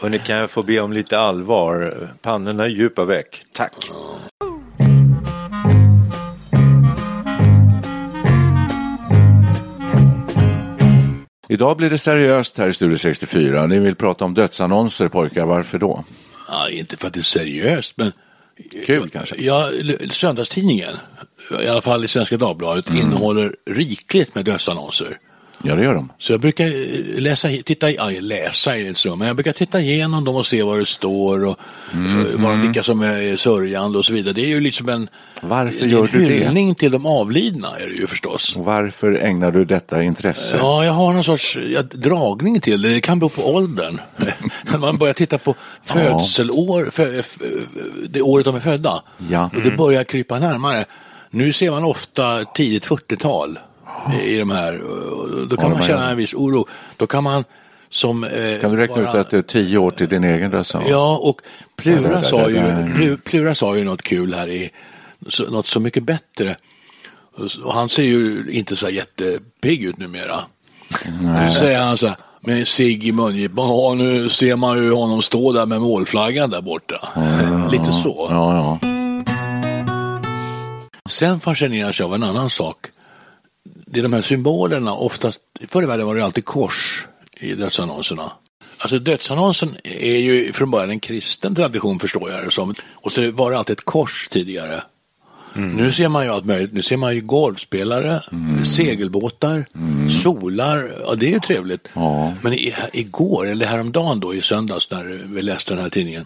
Hörni, kan jag få be om lite allvar? Pannorna är djupa väck. Tack. Idag blir det seriöst här i Studio 64. Ni vill prata om dödsannonser pojkar, varför då? Ja, inte för att det är seriöst, men Kul kanske? Ja, söndagstidningen, i alla fall i Svenska Dagbladet, Mm. innehåller rikligt med dödsannonser. Ja, det gör de. Så jag brukar eh, läsa, titta, ja, läsa är det så, men jag brukar titta igenom dem och se vad det står och Mm, eh, vad, vilka som är sörjande och så vidare. Det är ju liksom en, Varför en gör du det? hyllning till de avlidna är det ju förstås. Varför ägnar du detta intresse? Ja, jag har någon sorts ja, dragning till det. Det kan bero på åldern. När man börjar titta på födselår, fö, f- det året de är födda. Ja. Och det börjar krypa närmare. Nu ser man ofta tidigt 40-tal i de här. Då kan Ja, man känna en viss oro. Då kan man som... eh, Kan du räkna bara- ut att det är tio år till din egen dödsannons? Ja, och Ja, Plura, det- det- sa, ju, Plura sa ju något kul här, i, något så mycket bättre. Och han ser ju inte så jättepigg ut numera. Nu säger han så här, med cigg i mungipan, ja, nu ser man ju honom stå där med målflaggan där borta. Lite så. Ja, ja. Sen fascineras jag av en annan sak. Det är de här symbolerna, oftast, förr i världen var det alltid kors i dödsannonserna. Alltså dödsannonsen är ju från början en kristen tradition förstår jag det som. Och så var det alltid ett kors tidigare. Nu ser man ju allt möjligt. Nu ser man ju golfspelare, segelbåtar, solar. Ja, det är ju trevligt. Ja. Men i, igår, eller häromdagen då i söndags när vi läste den här tidningen.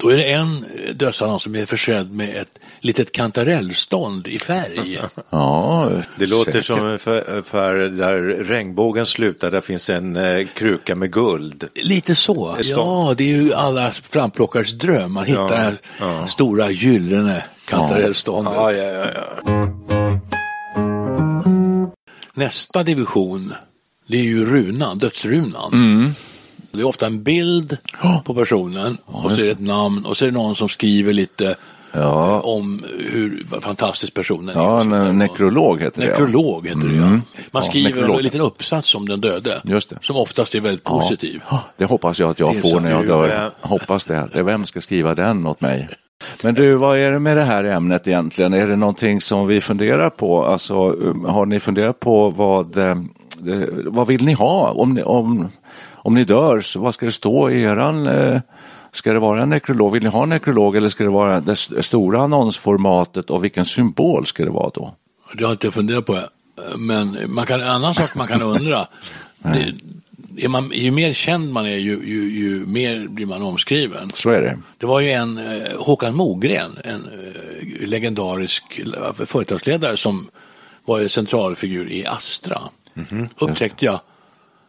Då är det en dödsannons som är försedd med ett litet kantarellstånd i färg. ja Det låter säkert. som för, för där regnbågen slutar, där finns en eh, kruka med guld. Lite så. Ja, det är ju alla framplockares dröm. Man hittar Ja, det här stora gyllene kantarellståndet. Ja, ja, ja, ja. Nästa division, det är ju runan, dödsrunan. Mm. Det är ofta en bild på personen och så är det ett namn och så är det någon som skriver lite Ja. om hur fantastisk personen är. Ja, där. en nekrolog heter det. ja. Nekrolog heter det ja. Mm. Man Ja, skriver nekrolog. en liten uppsats om den döde. Just det. Som oftast är väldigt Ja. positiv. Det hoppas jag att jag är får när jag dör. eh, Hoppas det. Vem ska skriva den åt mig? Men du, vad är det med det här ämnet egentligen? Är det någonting som vi funderar på? Alltså, har ni funderat på vad, eh, vad vill ni ha? Om ni, om, om ni dör, så vad ska det stå i eran... Eh, ska det vara en nekrolog? Vill ni ha en nekrolog eller ska det vara det st- stora annonsformatet och vilken symbol ska det vara då? Det har jag inte funderat på. Men man kan, en annan sak man kan undra. det, är man, ju mer känd man är, ju, ju, ju mer blir man omskriven. Så är det. Det var ju en eh, Håkan Mogren, en eh, legendarisk eh, företagsledare som var en centralfigur i Astra. Mhm. Upptäckte jag.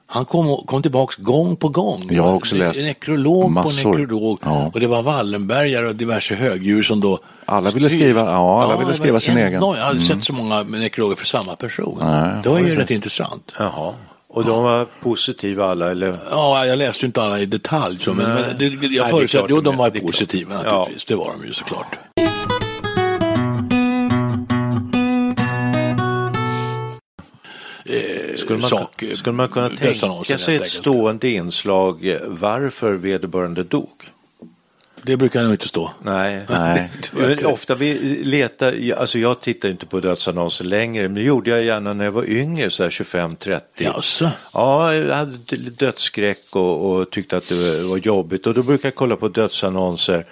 Han kom, kom tillbaks gång på gång. Jag har också Det- läst Nekrolog massor. på nekrolog. Ja. Och det var Wallenbergare och diverse högdjur som då... Alla ville skriva- ja, alla ville det skriva sin egen. Jag har aldrig Mm. sett så många nekrologer för samma person. Nej, det var ju precis. rätt intressant. Jaha. Och de var positiva alla, eller? Ja, jag läste inte alla i detalj, så, men, det, Nej, det är jag förutsätter, jo de var Det är klart. positiva Ja. naturligtvis, det var de ju såklart. Skulle man, sak, skulle man kunna tänka sig ett stående inslag eh, varför vederbörande dog? Det brukar nog inte stå. Nej. Nej. Ofta vi letar, alltså jag tittar inte på dödsannonser längre, men det gjorde jag gärna när jag var yngre, så här 25-30. Jaså? Ja, jag hade dödsskräck och, och tyckte att det var jobbigt och då brukade jag kolla på dödsannonser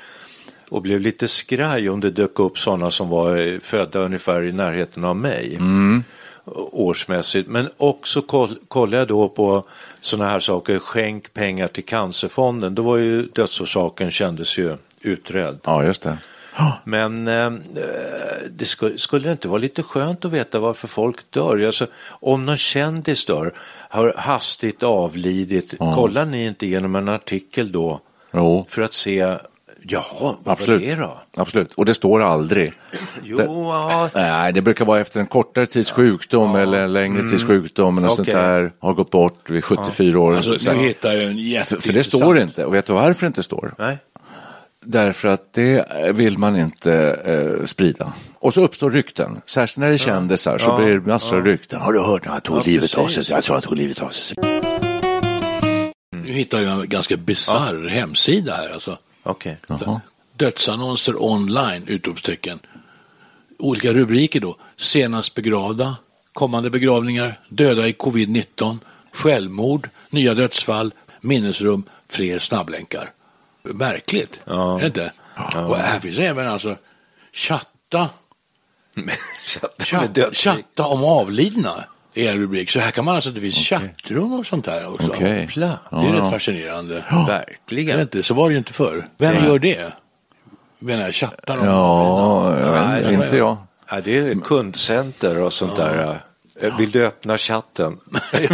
och blev lite skraj om det dök upp sådana som var eh, födda ungefär i närheten av mig. Årsmässigt. Men också koll, kollade jag då på sådana här saker, skänk pengar till Cancerfonden. Då var ju dödsorsaken kändes ju utredd. Ja, just det. Men eh, det skulle, skulle det inte vara lite skönt att veta varför folk dör? Alltså, om någon kändis dör, har hastigt avlidit, kollar ni inte igenom en artikel då Jo, för att se, jaha, vad absolut. var det då? Absolut, och det står aldrig. Jo, Det- ja, Nej, det brukar vara efter en kortare tids sjukdom eller en längre tids sjukdom. Eller sånt Okej. där har gått bort vid 74 år. Alltså, Så- nu hittar jag en för, jätte för det står inte. Och vet du varför det inte står? nej. Därför att det vill man inte eh, sprida. Och så uppstår rykten. Särskilt när det är kändisar så Ja. blir det massor av rykten. Har du hört att han tog Ja, livet av sig? Jag tror han tog livet av sig. Nu hittar jag en ganska bisarr hemsida här. Alltså. Okej. Jaha. Dödsannonser online, utropstecken. Olika rubriker då. Senast begravda, kommande begravningar, döda i covid-19, självmord, nya dödsfall, minnesrum, fler snabblänkar. Märkligt, Ja. är det inte? Och här finns även alltså chatta, Chatta chatta om avlidna. En rubrik. Så här kan man alltså, det finns chattrum och sånt här också. Okej. Hoppla. Det är Ja, rätt ja. fascinerande. Det Verkligen. inte? Så var det ju inte förr. Vem Nej. gör det? Menar jag chattar om Ja, jag vet, inte jag. Ja, det är kundcenter och sånt där. Vill du öppna chatten? Nej,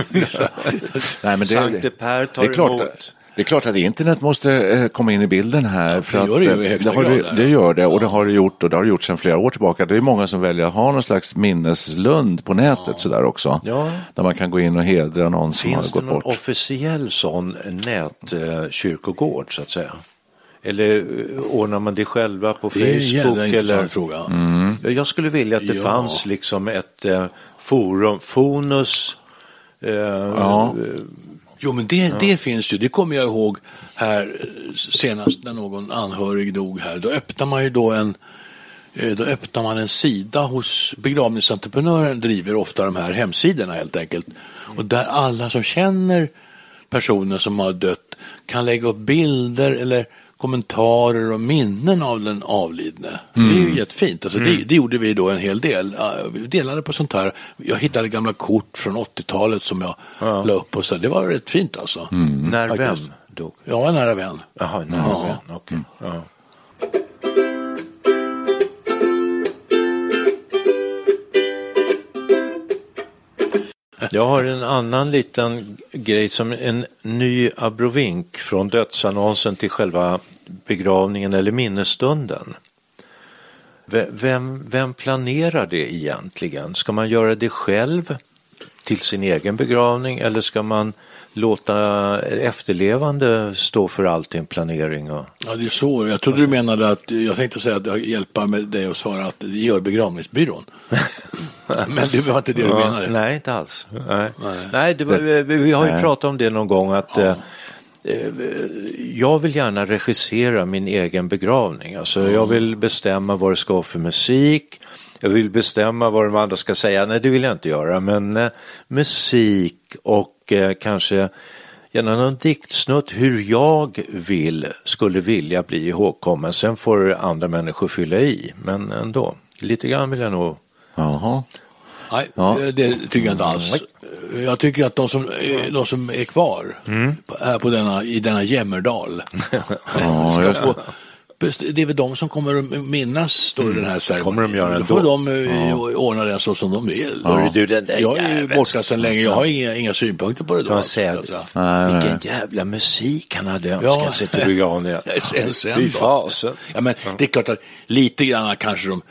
men det, Sankte Per tar det är klart, emot. Det är klart att internet måste eh, komma in i bilden här. för det att, gör det ju i eh, det, har det, det gör det och det har det gjort och det har det gjort sedan flera år tillbaka. Det är många som väljer att ha någon slags minneslund på nätet sådär också. Ja. Där man kan gå in och hedra någon som Finns det har gått någon bort. officiell sån nätkyrkogård så att säga? Eller eh, ordnar man det själva på Det är en Facebook? Eller? fråga. Jag skulle vilja att det Ja. fanns liksom ett eh, forum, Fonus. Eh, Ja. Jo, men det, det finns ju. Det kommer jag ihåg här eh, senast när någon anhörig dog här. Då öppnar man ju då en eh, då öppnar man en sida hos begravningsentreprenören driver ofta de här hemsidorna helt enkelt. Och där alla som känner personer som har dött kan lägga upp bilder eller kommentarer och minnen av den avlidne. Det är ju jättefint. Alltså det, det gjorde vi då en hel del. Ja, Vi delade på sånt här. Jag hittade gamla kort från 80-talet som jag la upp och så. Det var rätt fint alltså. När vem dog? Jag var en nära vän. Jaha, när Ja. vem? Okej. Ja. Jag har en annan liten grej som en ny abrovink från dödsannonsen till själva begravningen eller minnesstunden. Vem, vem planerar det egentligen? Ska man göra det själv till sin egen begravning eller ska man låta efterlevande stå för allting, planering och... Ja, det är så. Jag trodde du menade att, jag tänkte säga att jag hjälpa med dig att svara att det gör begravningsbyrån. Men det var inte det du Ja, menade. Nej, inte alls. Nej, Nej. det vi, vi har ju Nej. pratat om det någon gång att eh, eh, jag vill gärna regissera min egen begravning. Alltså, Jag vill bestämma vad det ska vara för musik. Jag vill bestämma vad de andra ska säga. Nej, det vill jag inte göra. Men eh, musik och eh, kanske gärna någon diktsnutt hur jag vill, skulle vilja bli ihågkommen. Sen får andra människor fylla i. Men ändå, lite grann vill jag nog Jaha. Nej, Ja. det tycker jag inte alls. Jag tycker att de som, de som är kvar Mm. på- här på denna, i denna Jämmerdal Ja, ska få det är väl de som kommer att minnas då den här ceremonin. Mm. Kommer de göra Då får ändå. de eh, ordna den så som de vill. Hörru du, den där jag är ju borta sedan länge, jag har inga, inga synpunkter på det då. säga, alltså. Nej, vilken nej. jävla musik han hade önskat Ja. sig till begravningen. Fy fasen. Ja, men det är klart att lite grann kanske de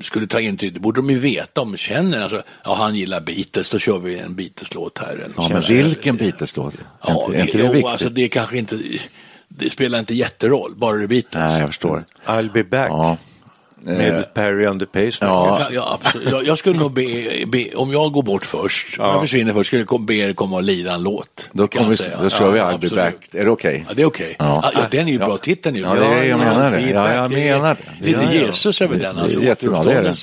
skulle ta intryck, det borde de ju veta om de känner. Alltså, ja, han gillar Beatles, då kör vi en Beatles-låt här. Eller Ja, men vilken Beatles-låt? Är Ja, inte, är inte det, viktigt? alltså det är kanske inte, det spelar inte jätteroll, bara det är Beatles. Nej, jag förstår. I'll be back Ja. Med Perry and the Pacemaker. Ja. Ja, ja, absolut. Jag, jag skulle nog be, be, om jag går bort först, om jag försvinner först, skulle jag be er komma och lira en låt. Då, kan vi, då kör vi Ja, I'll be back. Är det okej? Ja, det är okej. Ja. Ja. Ja, den är ju bra, titeln är ju Ja, det är, jag menar det. Ja, jag menar det. Lite Ja, ja. Jesus över den, alltså. Det är jättebra, det är det.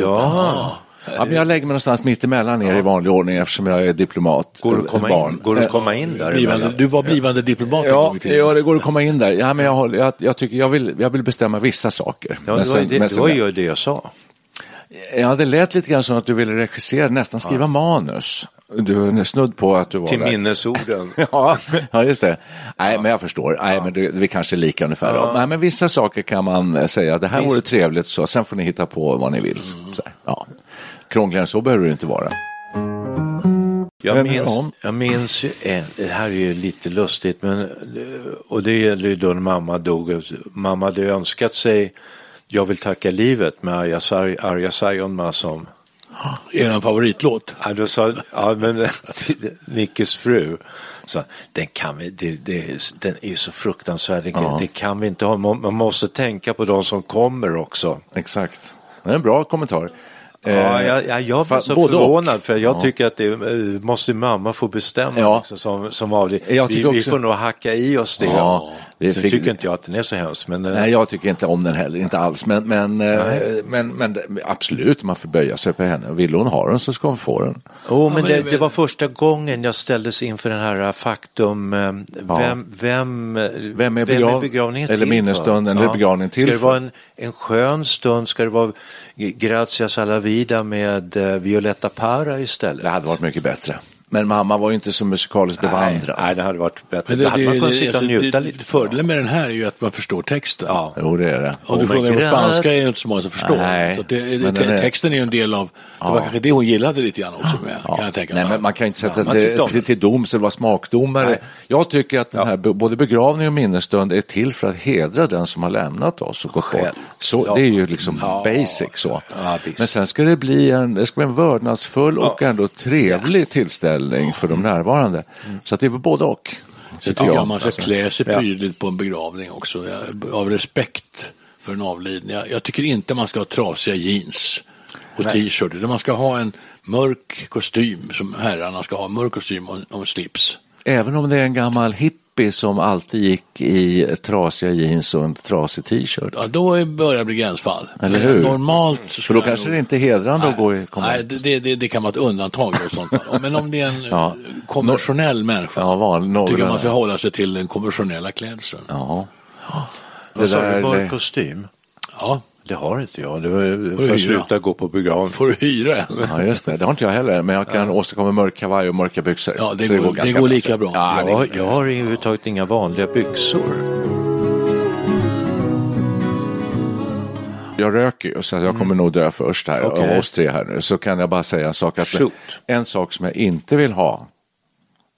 Ja. Ja. Ja, men jag lägger mig någonstans mitt emellan er i vanlig ordning eftersom jag är diplomat. Går det att komma in, går det att komma in där Blivande, du var blivande diplomat en Ja, tiden. ja, det går att komma in där. Ja, men jag, håller, jag, jag, tycker, jag, vill, jag vill bestämma vissa saker. Ja, Men det var, sen- ju det, men det sen- var ju det jag sa. Ja, det lät lite grann som att du ville regissera, nästan skriva manus. Du är snudd på att du var Till där. minnesorden. Ja, ja, just det. Nej, men jag förstår. Nej, men det, vi kanske är lika ungefär. då. Nej, men vissa saker kan man eh, säga, det här vore trevligt, så sen får ni hitta på vad ni vill. Så här, ja. Krångligare än så behöver det inte vara. Jag minns, ja. jag minns ju en, det här är ju lite lustigt, men, och det gäller ju då när mamma dog. Mamma hade önskat sig Jag vill tacka livet med Arja, Saijonmaa som en favoritlåt? Ja, då sa, ja men Nickes fru sa, den kan vi, det, det, den är så fruktansvärd, det, Ja. det kan vi inte ha, man, man måste tänka på de som kommer också. Exakt. Det är en bra kommentar. Ja, Eh, jag, jag, jag fa- var så både och. förvånad för jag Ja. tycker att det eh, måste mamma få bestämma Ja. också, som, som avlid. Jag Vi, vi får nog hacka i oss det. Ja, det Sen fick- tycker inte jag att den är så hemsk. Men, eh, Nej, jag tycker inte om den heller, inte alls. Men, men, eh, men, men absolut, man får böja sig på henne. Vill hon ha den så ska hon få den. Oh, men det, det- var första gången jag ställdes inför den här faktum, eh, vem, vem, Vem är begrav- begravningen eller till minnesstunden, för? eller begravningen till Ska det för? vara en, en skön stund, ska det vara Gracias alla vida med Violetta Parra istället? Det hade varit mycket bättre. Men mamma var ju inte så musikaliskt bevandrad. nej, det hade varit bättre. Men det, det, hade det, man kunnat sitta och alltså, njuta det, lite. Fördelen med den här är ju att man förstår texten. Ja. Jo, det är det. Om du Oh frågar på spanska är det inte så många som förstår. Nej, så det, det, men te- Texten är ju en del av, det var kanske det hon gillade lite grann också med, Ja. kan jag tänka Nej, men man kan ju inte sätta man tyckte om till, till, det. till doms eller vara smakdomare. Nej. Jag tycker att den här, både begravning och minnesstund är till för att hedra den som har lämnat oss och gått bort. Så, Ja. Det är ju liksom Ja. basic så. Ja, visst. Men sen ska det bli en, det ska bli en vördnadsfull och ändå trevlig tillställning för de närvarande. Så att det är både och. Så tycker tycker jag man ska Alltså. klä sig Ja. prydligt på en begravning också, jag, av respekt för en avliden. Jag, jag tycker inte man ska ha trasiga jeans och t-shirt, utan man ska ha en mörk kostym som herrarna ska ha, mörk kostym och, och slips. Även om det är en gammal hippie som alltid gick i trasiga jeans och en trasig t-shirt. Ja, då börjar det bli gränsfall. Eller hur? Normalt så För då kanske nog- det inte är hedrande att gå i Nej, det, det, det kan vara ett undantag ett sånt. Men om det är en Ja. konventionell människa, Ja, van- några- tycker jag man ska hålla sig till den konventionella klädseln. Ja. Vad sa du, det- kostym? Ja, Det har inte jag. Det var, får jag sluta gå på begravning. får du hyra en. Ja, just det. Det har inte jag heller, men jag kan åstadkomma mörk kavaj och mörka byxor. Ja, det går- det går bra. lika bra. Ja, det jag, går- jag har överhuvudtaget inga vanliga byxor. Jag röker ju, så jag kommer nog dö först här Okej. av oss tre här nu. Så kan jag bara säga en sak. Att Shoot. en sak som jag inte vill ha,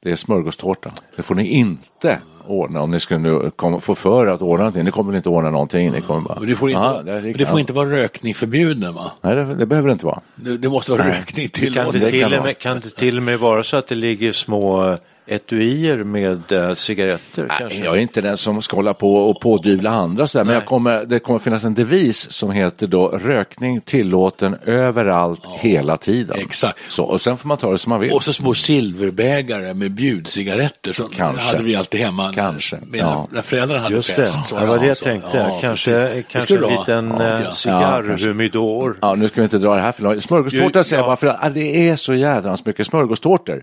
det är smörgåstårta. Det får ni inte ordna om ni skulle nu komma, få för att ordna någonting. Ni kommer väl inte ordna någonting. Ni kommer bara, Men det får inte, Ja, gick men det får inte vara rökning förbjuden va? Nej, det, det behöver det inte vara. Det, det måste vara rökning till. Kan det, det till kan och vara. med, kan det till och med vara så att det ligger små etuier med äh, cigaretter? Nej, kanske? jag är inte den som ska hålla på och pådyvla andra sådär, men jag kommer, det kommer finnas en devis som heter då rökning tillåten överallt hela tiden. Exakt. Så, och sen får man ta det som man vill. Och så små silverbägare med bjudcigaretter som Kanske. hade vi alltid hemma. Kanske, När, ja. när föräldrarna hade Just det, fest. så det var det jag så. tänkte. Ja, kanske. Det kanske en liten Ja, ja. cigarrhumidor. Ja, nu ska vi inte dra det här för långt. Smörgåstårta säger jag ja. bara för att det är så jädrans mycket smörgåstårtor.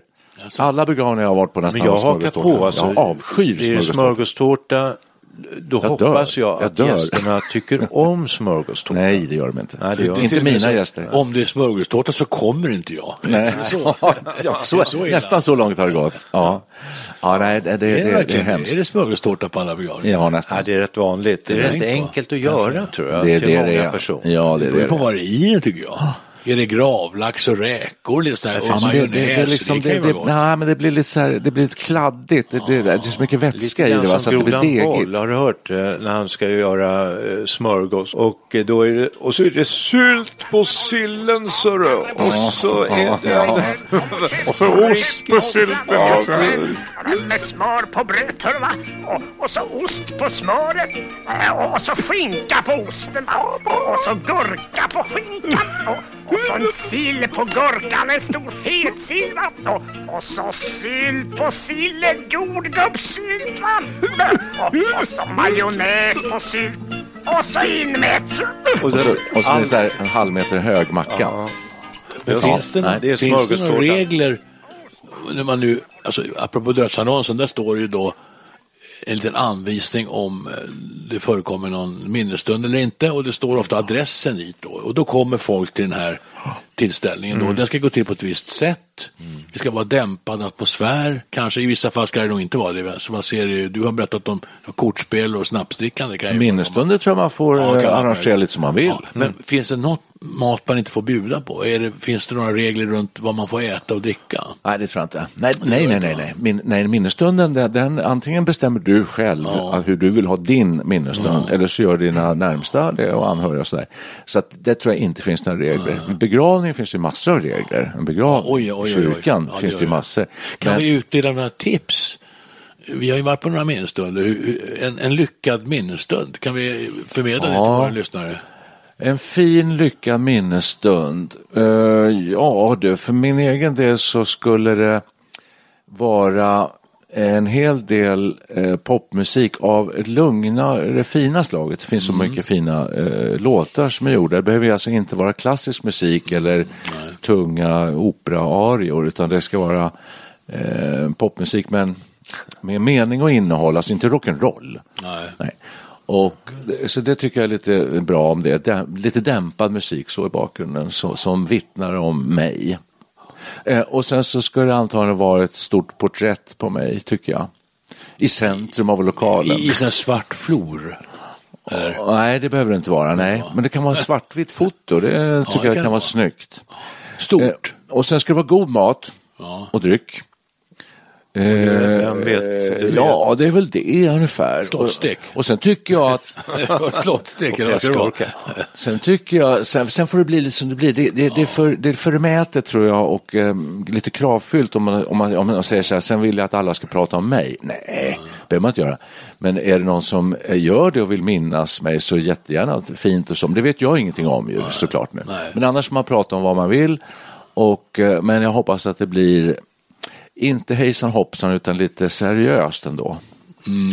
Alla begravningar jag har varit på nästan Men jag har hakar smörgåstårta. på. Alltså, jag avskyr det är smörgåstårta. Då Jag dör. hoppas jag, Jag att dör. gästerna tycker om smörgåstårta. Nej, det gör de inte. Nej, det gör inte mina så, gäster. Om det är smörgåstårta så kommer inte jag. Nej. ja, så, Så nästan så långt har det gått. Ja, ja nej, det, det, Är det, det, är hemskt. Är det smörgåstårta på alla begravningar? Ja, nästan. Ja, det är rätt vanligt. Det är rätt enkelt att göra tror jag. Det är till det många det personer. Ja, det Det beror på vad det är i den tycker jag. Är det gravlax och räkor lite så här, och Ja, men majonnäs? det, det, det, är liksom, kan ju det, vara det, gott. nej, men det blir lite så här, det blir lite kladdigt. Det, det, det är så mycket vätska i det, va, så att det blir Grodan Boll, degigt. har du hört eh, när han ska göra eh, smörgås och, eh, då är det, och så är det sylt på sillen så du. och så är det Och så ost på sylten. Med smör på du, va? Och, och så ost på smöret. Eh, Och så skinka på osten. Och så gurka på skinkan. Och, så en sill på gurkan, en stor fet sill. va? Och, och så sylt på sillen, jordgubbssylt. va? Och, och så majonnäs på sylt. Och så in med ett... och så, och så är det allt- så här en halv meter hög macka. Men Ja, finns det, nej, det är finns det några regler när man nu, alltså apropå dödsannonsen, där står det ju då en liten anvisning om eh, det förekommer någon minnesstund eller inte och det står ofta adressen dit då. Och då kommer folk till den här tillställningen då. Den ska gå till på ett visst sätt. Det ska vara dämpad atmosfär. Kanske i vissa fall ska det nog inte vara det. Så man ser, du har berättat om kortspel och snapsdrickande. Minnesstunder tror jag man får Ja, eh, man- arrangera lite som man vill. Ja, men finns det något mat man inte får bjuda på? Är det, finns det några regler runt vad man får äta och dricka? Nej, det tror jag inte. Nej, nej, nej, nej. nej. Min, nej minnesstunden, den, antingen bestämmer du själv att hur du vill ha din minnesstund eller så gör dina närmsta det och anhöriga och sådär. Så att det tror jag inte finns några regler. Begravning finns det massor av regler. En begravning, Oj, oj, oj, kyrkan Ja, finns det ju massor. Kan Men- vi utdela några tips? Vi har ju varit på några minnesstunder. En, en lyckad minnesstund, kan vi förmedla det till Ja. våra lyssnare? En fin lyckad minnesstund. Eh, ja du, för min egen del så skulle det vara en hel del eh, popmusik av lugna, det fina slaget. Det finns så mycket fina eh, låtar som är gjorda. Det behöver alltså inte vara klassisk musik eller tunga opera-arior utan det ska vara eh, popmusik men med mening och innehåll, alltså inte rock'n'roll. Nej. Nej. Och, det- så det tycker jag är lite bra om det. Lite dämpad musik så i bakgrunden så, som vittnar om mig. Eh, och sen så skulle det antagligen vara ett stort porträtt på mig tycker jag. I centrum av lokalen. I, i här svart flor. Eller? Nej, det behöver det inte vara. Nej. Men det kan vara svartvitt foto. Det tycker det jag kan vara snyggt. Stort. Eh, och sen ska det vara god mat och dryck. Eh, Vem vet? Du vet. ja, det är väl det ungefär. Slottstek. Och, och sen tycker jag att Slottstek, eller vad det? Sen tycker jag, sen, sen får det bli lite som det blir. Det, det, det, är, för, det är förmätet tror jag och eh, lite kravfyllt om man, om, man, om man säger så här, sen vill jag att alla ska prata om mig. Nej, det behöver man inte göra. Men är det någon som eh, gör det och vill minnas mig så jättegärna fint och så. Men det vet jag ingenting om ju såklart nu. Men annars får man prata om vad man vill. Och, eh, men jag hoppas att det blir inte hejsan hoppsan utan lite seriöst ändå.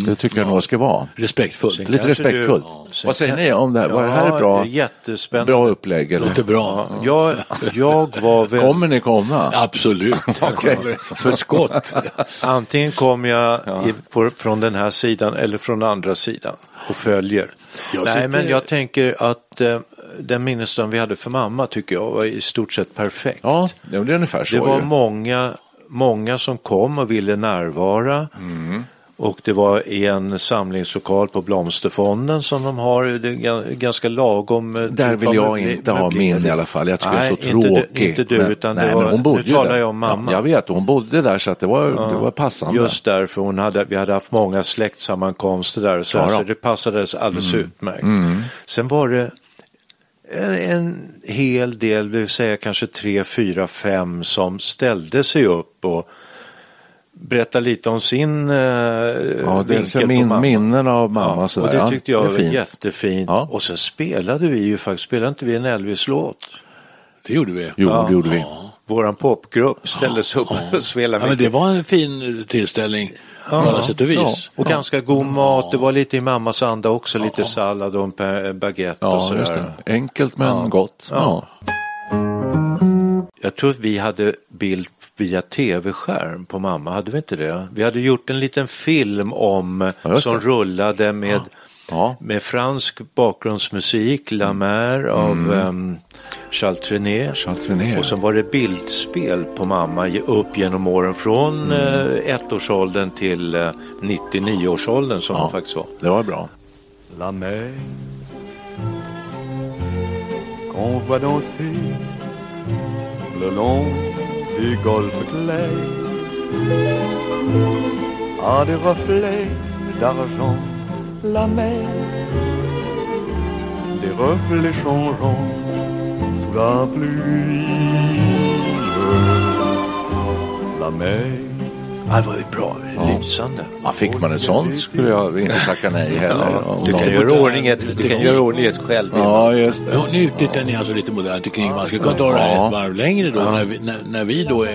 det tycker jag nog ska vara. Respektfullt. Lite respektfullt. du- sen Vad säger ni om det här? Var det här Ja, bra, jättespännande. bra upplägg? Eller? Låter bra. Jag, jag var väl... Kommer ni komma? Absolut. För skott. Antingen kom jag i, på, från den här sidan eller från andra sidan och följer. Jag Nej, sitter- men jag tänker att eh, den minnesstund vi hade för mamma tycker jag var i stort sett perfekt. Ja, det är ungefär så. det var ju. många, många som kom och ville närvara. Mm. Och det var i en samlingslokal på Blomsterfonden som de har. Det är ga- ganska lagom. eh, Där vill jag inte ha min i alla fall. Jag tycker det är så Nej, inte du-. Inte du, Men- utan nej, var, hon bodde nu talar där. jag om mamma. Ja, jag vet, hon bodde där så att det var, det var passande. Just därför hon hade, vi hade haft många släktsammankomster där så Ja, alltså, det passade alldeles utmärkt. Sen var det en, en hel del, det vill säga kanske tre, fyra, fem som ställde sig upp och berättade lite om sin eh, Ja, det vinkel på min, mamma. minnen av mamma. Ja, sådär. och det tyckte jag är var fint. jättefint. Ja. Och sen spelade vi ju faktiskt, spelade inte vi en Elvis-låt? Det gjorde vi. Jo, Ja. det gjorde vi. Våran popgrupp ställde sig upp och spelade Ja, men det var en fin tillställning på alla sätt och vis. Ja, och ganska god mat. Det var lite i mammas anda också. Lite sallad och en baguette och Ja, sådär. Enkelt men gott. Ja. Jag tror att vi hade bild via tv-skärm på mamma. Hade vi inte det? Vi hade gjort en liten film om Ja, som rullade med, Ja. med fransk bakgrundsmusik, La Mer av um, Charles Trenet. Och så var det bildspel på mamma upp genom åren från Mm. eh, ettårsåldern till eh, 99-årsåldern som hon faktiskt var. Det var bra. La mer qu'on voit danser le long du golfe clair a des reflets d'argent. La mer, des reflets changeants la pluie. La mer. Ja, det var ju bra, lysande. Ja, fick man ett sånt skulle jag inte tacka nej heller. Du kan göra ordning ett, du kan göra ordning ett själv. Ja, just det. Ja, nu utnyttjar ni alltså lite modern teknik. Man skulle kunna ta det här Ja. ett varv längre då när, vi, när, när vi då är,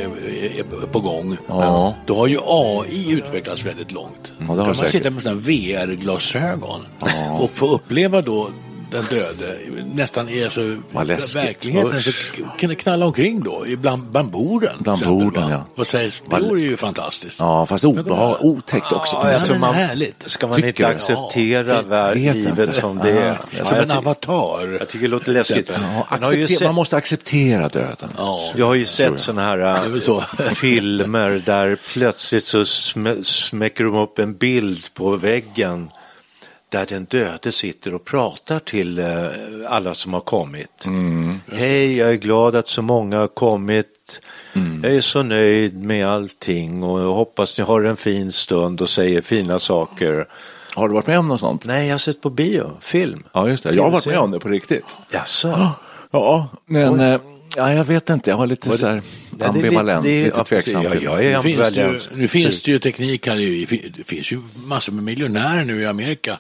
är på gång. Ja. Då har ju AI utvecklats väldigt långt. det har då kan man säkert. sitta med sådana VR-glasögon och få uppleva då den döde nästan är så Vad läskigt. verkligheten så kan det knalla omkring då ibland bland borden. till Bland exempel, borden, va? ja. Vad sägs? Det vore ju fantastiskt. Ja, fast obehag, otäckt också. Ja, jag tror men man, härligt. ska man inte du? acceptera Ja, livet som det är? Ja, Som en avatar. jag tycker det låter läskigt. Man måste acceptera döden. Ja. Jag har ju sett sådana här äh, filmer där plötsligt så sm- smäcker de upp en bild på väggen där den döde sitter och pratar till äh, alla som har kommit. Hej, jag är glad att så många har kommit. Jag är så nöjd med allting och hoppas ni har en fin stund och säger fina saker. Har du varit med om något sånt? Nej, jag har sett på bio, film. Ja, just det. Jag har varit med om det på riktigt. Jaså? Ja, men eh, ja, jag vet inte. Jag var lite så här det är ambivalent, det är- lite tveksam. ja, till jag är Nu finns, det ju, ambivalent. nu finns det ju teknik här, i- det finns ju massor med miljonärer nu i Amerika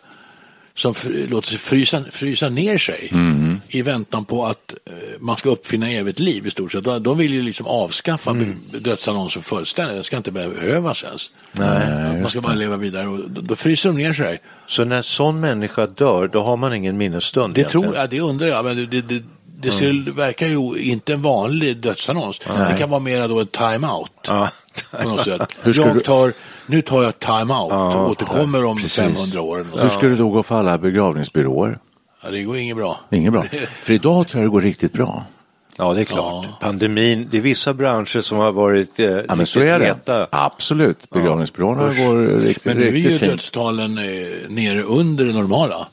som låter sig frysa, frysa ner sig Mm. i väntan på att eh, man ska uppfinna evigt liv i stort sett. De- vill ju liksom avskaffa mm. dödsannonsen fullständigt, det ska inte behövas ens. Nej, man ska bara leva vidare och då, då fryser de ner sig. Så när en sån människa dör, då har man ingen minnesstund Det egentligen? tror jag, det undrar jag, men det, det, det, skulle, verkar ju inte en vanlig dödsannons. Det kan vara mera då en time-out. Ja. på något sätt. Hur ska jag tar, nu tar jag time-out och återkommer om Precis. 500 år. Hur ska det då gå för alla begravningsbyråer? Ja, det går inget bra. Inget bra. För idag tror jag det går riktigt bra. Ja, det är klart. Pandemin, det är vissa branscher som har varit eh, Ja, men så är det. heta. Absolut. Begravningsbyråerna går riktigt, Men nu är ju riktigt fint. dödstalen eh, nere under det normala.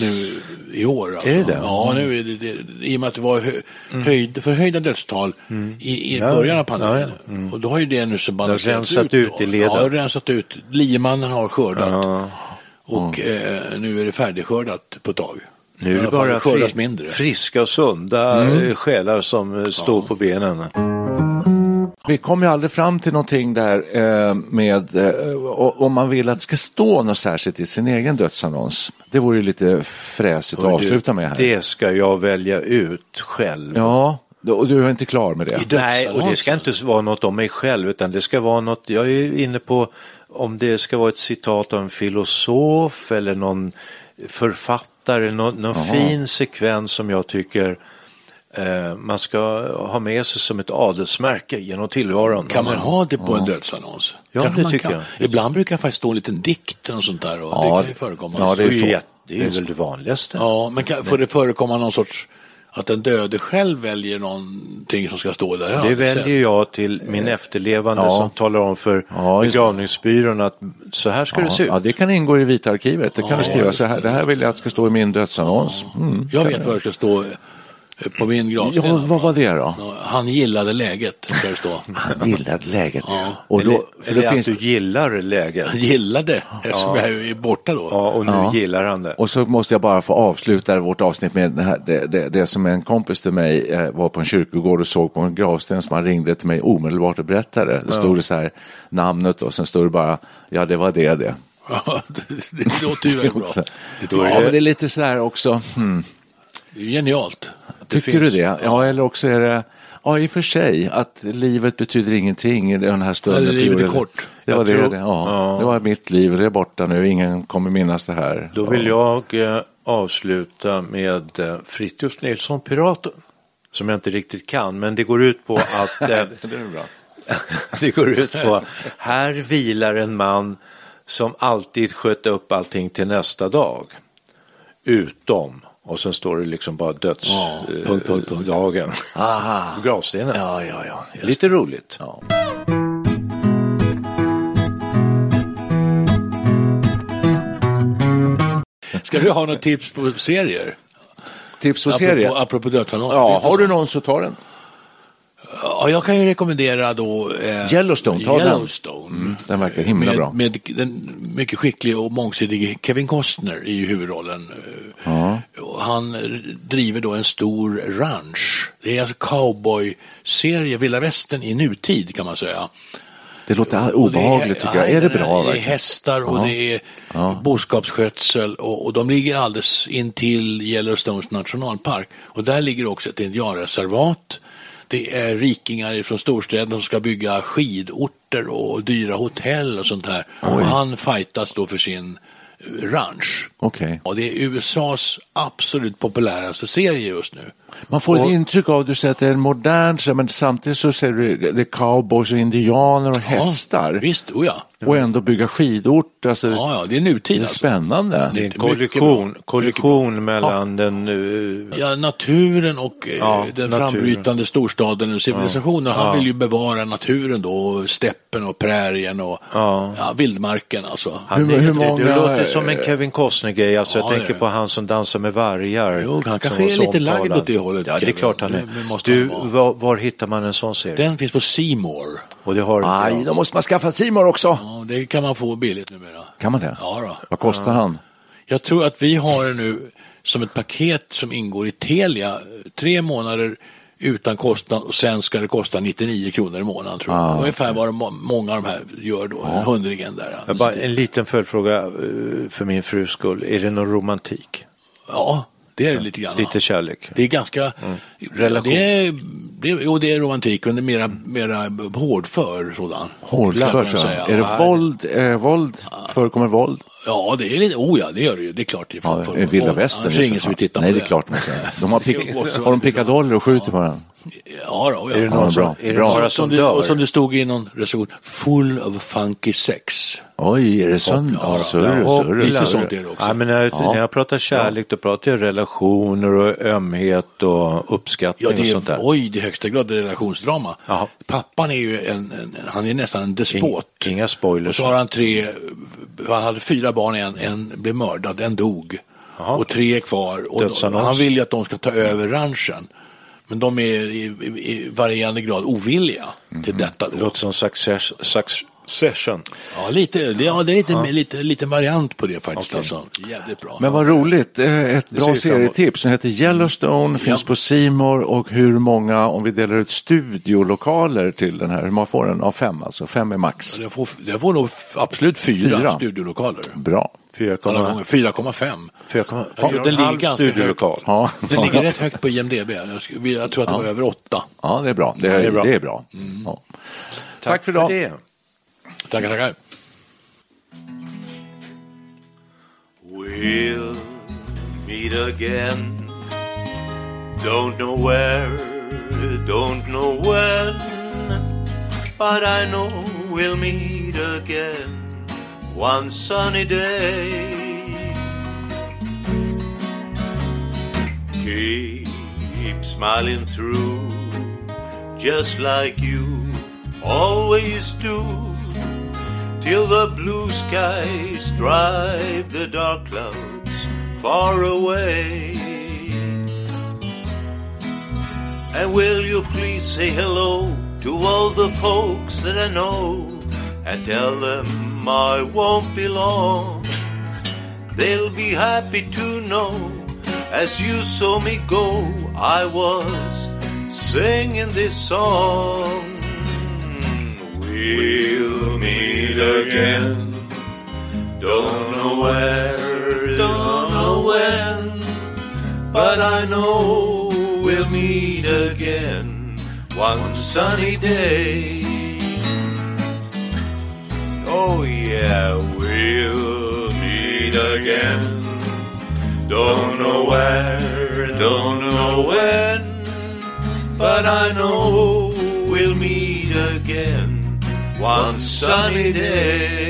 Nu i år. Alltså. Är det det? Ja, nu är det, det, i och med att det var hö, höjd, förhöjda dödstal i, i Ja, början av pandemin. ja, Och då har ju det nu så balanserats rensat ut i leden. Ja, rensat ut. Liemannen har skördat. Och eh, nu är det färdigskördat på ett tag. Nu är det bara fri, mindre. friska och sunda mm. själar som eh, står på benen. Vi kom ju aldrig fram till någonting där eh, med eh, om man vill att det ska stå något särskilt i sin egen dödsannons. Det vore ju lite fräsigt att avsluta med här. Det ska jag välja ut själv. Ja, och du är inte klar med det? Nej, och det ska inte vara något om mig själv, utan det ska vara något, jag är inne på om det ska vara ett citat av en filosof eller någon författare, någon, någon fin sekvens som jag tycker eh, man ska ha med sig som ett adelsmärke genom tillvaron. Kan man ha det på en dödsannons? Ja, Kanske det tycker kan. jag. Ibland brukar det faktiskt stå en liten dikt och sånt där. Och Ja, det kan ju förekomma. ja, det är, ju jätte- det är väl det vanligaste. Ja, men kan, får det förekomma någon sorts att den döde själv väljer någonting som ska stå där? Ja, Det väljer jag till min efterlevande Ja. som talar om för Ja, begravningsbyrån att så här ska det se Ja, ut. ja, det kan ingå i Vita arkivet. Det kan du skriva så här. Det här vill jag att ska stå i min dödsannons. Mm. Jag vet vad det ska stå eh, på min gravsten. Ja, vad var det då? Ja, Han gillade läget, ska det stå. Han gillade läget. Ja. Och då, eller för eller det att finns, du gillar läget. Han gillade, eftersom jag är borta då. Ja, och nu Ja. gillar han det. och så måste jag bara få avsluta vårt avsnitt med det, här, det, det, det som en kompis till mig eh, var på en kyrkogård och såg på en gravsten som han ringde till mig omedelbart och berättade. Det stod det så här namnet och sen stod det bara, ja det var det det. Ja, det, låter ju väldigt bra. Det Ja, men det är lite så här också, hmm, Det är genialt. Tycker finns. du det? Ja, eller också är det, ja i och för sig, att livet betyder ingenting i den här stunden. På livet är kort. Det var Jag det, tror- det, ja. ja. det var mitt liv, det är borta nu, ingen kommer minnas det här. Då vill jag eh, avsluta med eh, Nilsson Piraten. Som jag inte riktigt kan, men det går ut på att eh, Det bra. det går ut på här vilar en man som alltid sköt upp allting till nästa dag. Utom, och sen står det liksom bara Ja, punkt, punkt, punkt. dödsdagen. Aha. På gravstenen. Ja, ja, ja. just Lite roligt. Ja. Ska vi ha något tips på serier? Tips på Apropå, serie? apropå dödsannons. Ja, har du någon så ta den. Ja, jag kan ju rekommendera då eh, Yellowstone, ta den. Yellowstone. Mm, den verkar himla med, bra. Med den mycket skicklige och mångsidige Kevin Costner i huvudrollen. Han driver då en stor ranch. Det är alltså cowboy-serie, vilda västern i nutid kan man säga. Det låter Och det obehagligt tycker jag. ja, Är det det bra är verkligen? hästar och Ja. det är boskapsskötsel och, och de ligger alldeles intill Yellowstones nationalpark. Och där ligger också ett indianreservat. Det är rikingar från storstäderna som ska bygga skidorter och dyra hotell och sånt här. Och han fightas då för sin Ranch. Okej. Och det är USAs absolut populäraste serie just nu. Man får ett Och- intryck av, du säger att det är en modern, men samtidigt så ser du det är cowboys och indianer och hästar. Visst, oh ja. Och ändå bygga skidort. Alltså, Ja, ja, det är nutid Det är alltså. spännande. Det är en kollision, kollision mellan den... eh, Ja, naturen och eh, Ja, den naturen. frambrytande storstaden och civilisationen. Han vill ju bevara naturen då, steppen och prärien och ja. vildmarken alltså. Han, Hur- är- hur många- det låter som en Kevin Costner-grej. Alltså, Ja, jag tänker på han som dansar med vargar. Jo, han kanske är lite lagd åt det hållet, Ja, det är klart han är. Du, var, var hittar man en sån serie? Den finns på Seymour. Och det har Aj, inte då måste man skaffa Simor också. Ja, det kan man få billigt numera. Kan man det? Ja, då. Vad kostar han? Jag tror att vi har nu som ett paket som ingår i Telia. Tre månader utan kostnad och sen ska det kosta 99 kronor i månaden tror jag. Ah, Ungefär vad många av de här gör då, en hundringen där. Bara, en liten följdfråga eh, för min frus skull. Är det någon romantik? Ja, det är det lite grann. Lite kärlek? Det är ganska... Relation. Det är, det, jo, det är romantik, men det är mera, mera hårdför sådan. Hårdför, så. Är det våld? Eh, våld? Förekommer våld? Ja, det är lite... Oh ja, det gör det ju. Det är klart. Det är Ja, för- vilda västern. Annars är det ingen som vill titta Nej, på det är klart. man. De har, pick, har de pickadoller och skjuter på den? Ja, då, ja. Är det Ja, någon som, bra. är det Bra. som, som det, och dör? som det stod i någon recension, full of funky sex. Oj, är det så? Ja, surr, Ja, surr, lite sånt är det också. Ja, men när, Ja. när jag pratar kärlek då pratar jag relationer och ömhet och uppskattning Ja, det och är, sånt där. oj, det är högsta grad relationsdrama. Jaha. Pappan är ju en, en, han är nästan en despot. Inga spoilers. Och så har han tre, han hade fyra barn, en, en blev mördad, en dog. Jaha. Och tre är kvar. Och Dödsannons. han vill ju att de ska ta över ranchen. Men de är i, i, i varierande grad ovilliga till detta. Det Då. låter som success, succession. Ja, lite, det, ja, det är lite, lite, lite variant på det faktiskt. Alltså. Jävligt bra. Men vad roligt. Eh, Ett bra serietips. Den heter Yellowstone, finns på Simor och hur många, om vi delar ut studiolokaler till den här, hur många får den? Av fem alltså, fem är max. det, får, det får nog absolut fyra, Fyra. studiolokaler. Bra. 4,5. Alla gånger 4,5. Jag tror den ligger ganska studiolokal. Ja, Den ligger rätt högt på IMDB. Jag, tror att det var över åtta. ja det är bra. Det är, det är bra. Det är bra. Ja. Tack för idag. det. Tackar, tackar. We'll meet again. Don't know where, don't know when, but I know we'll meet again one sunny day. Keep smiling through, just like you always do till the blue skies drive the dark clouds far away. And will you please say hello to all the folks that I know and tell them I won't be long. They'll be happy to know as you saw me go, I was singing this song. We'll meet again. Don't know where, don't know when, but I know we'll meet again one sunny day. Oh yeah, we'll meet again. Don't know where, don't know when, but I know we'll meet again one sunny day.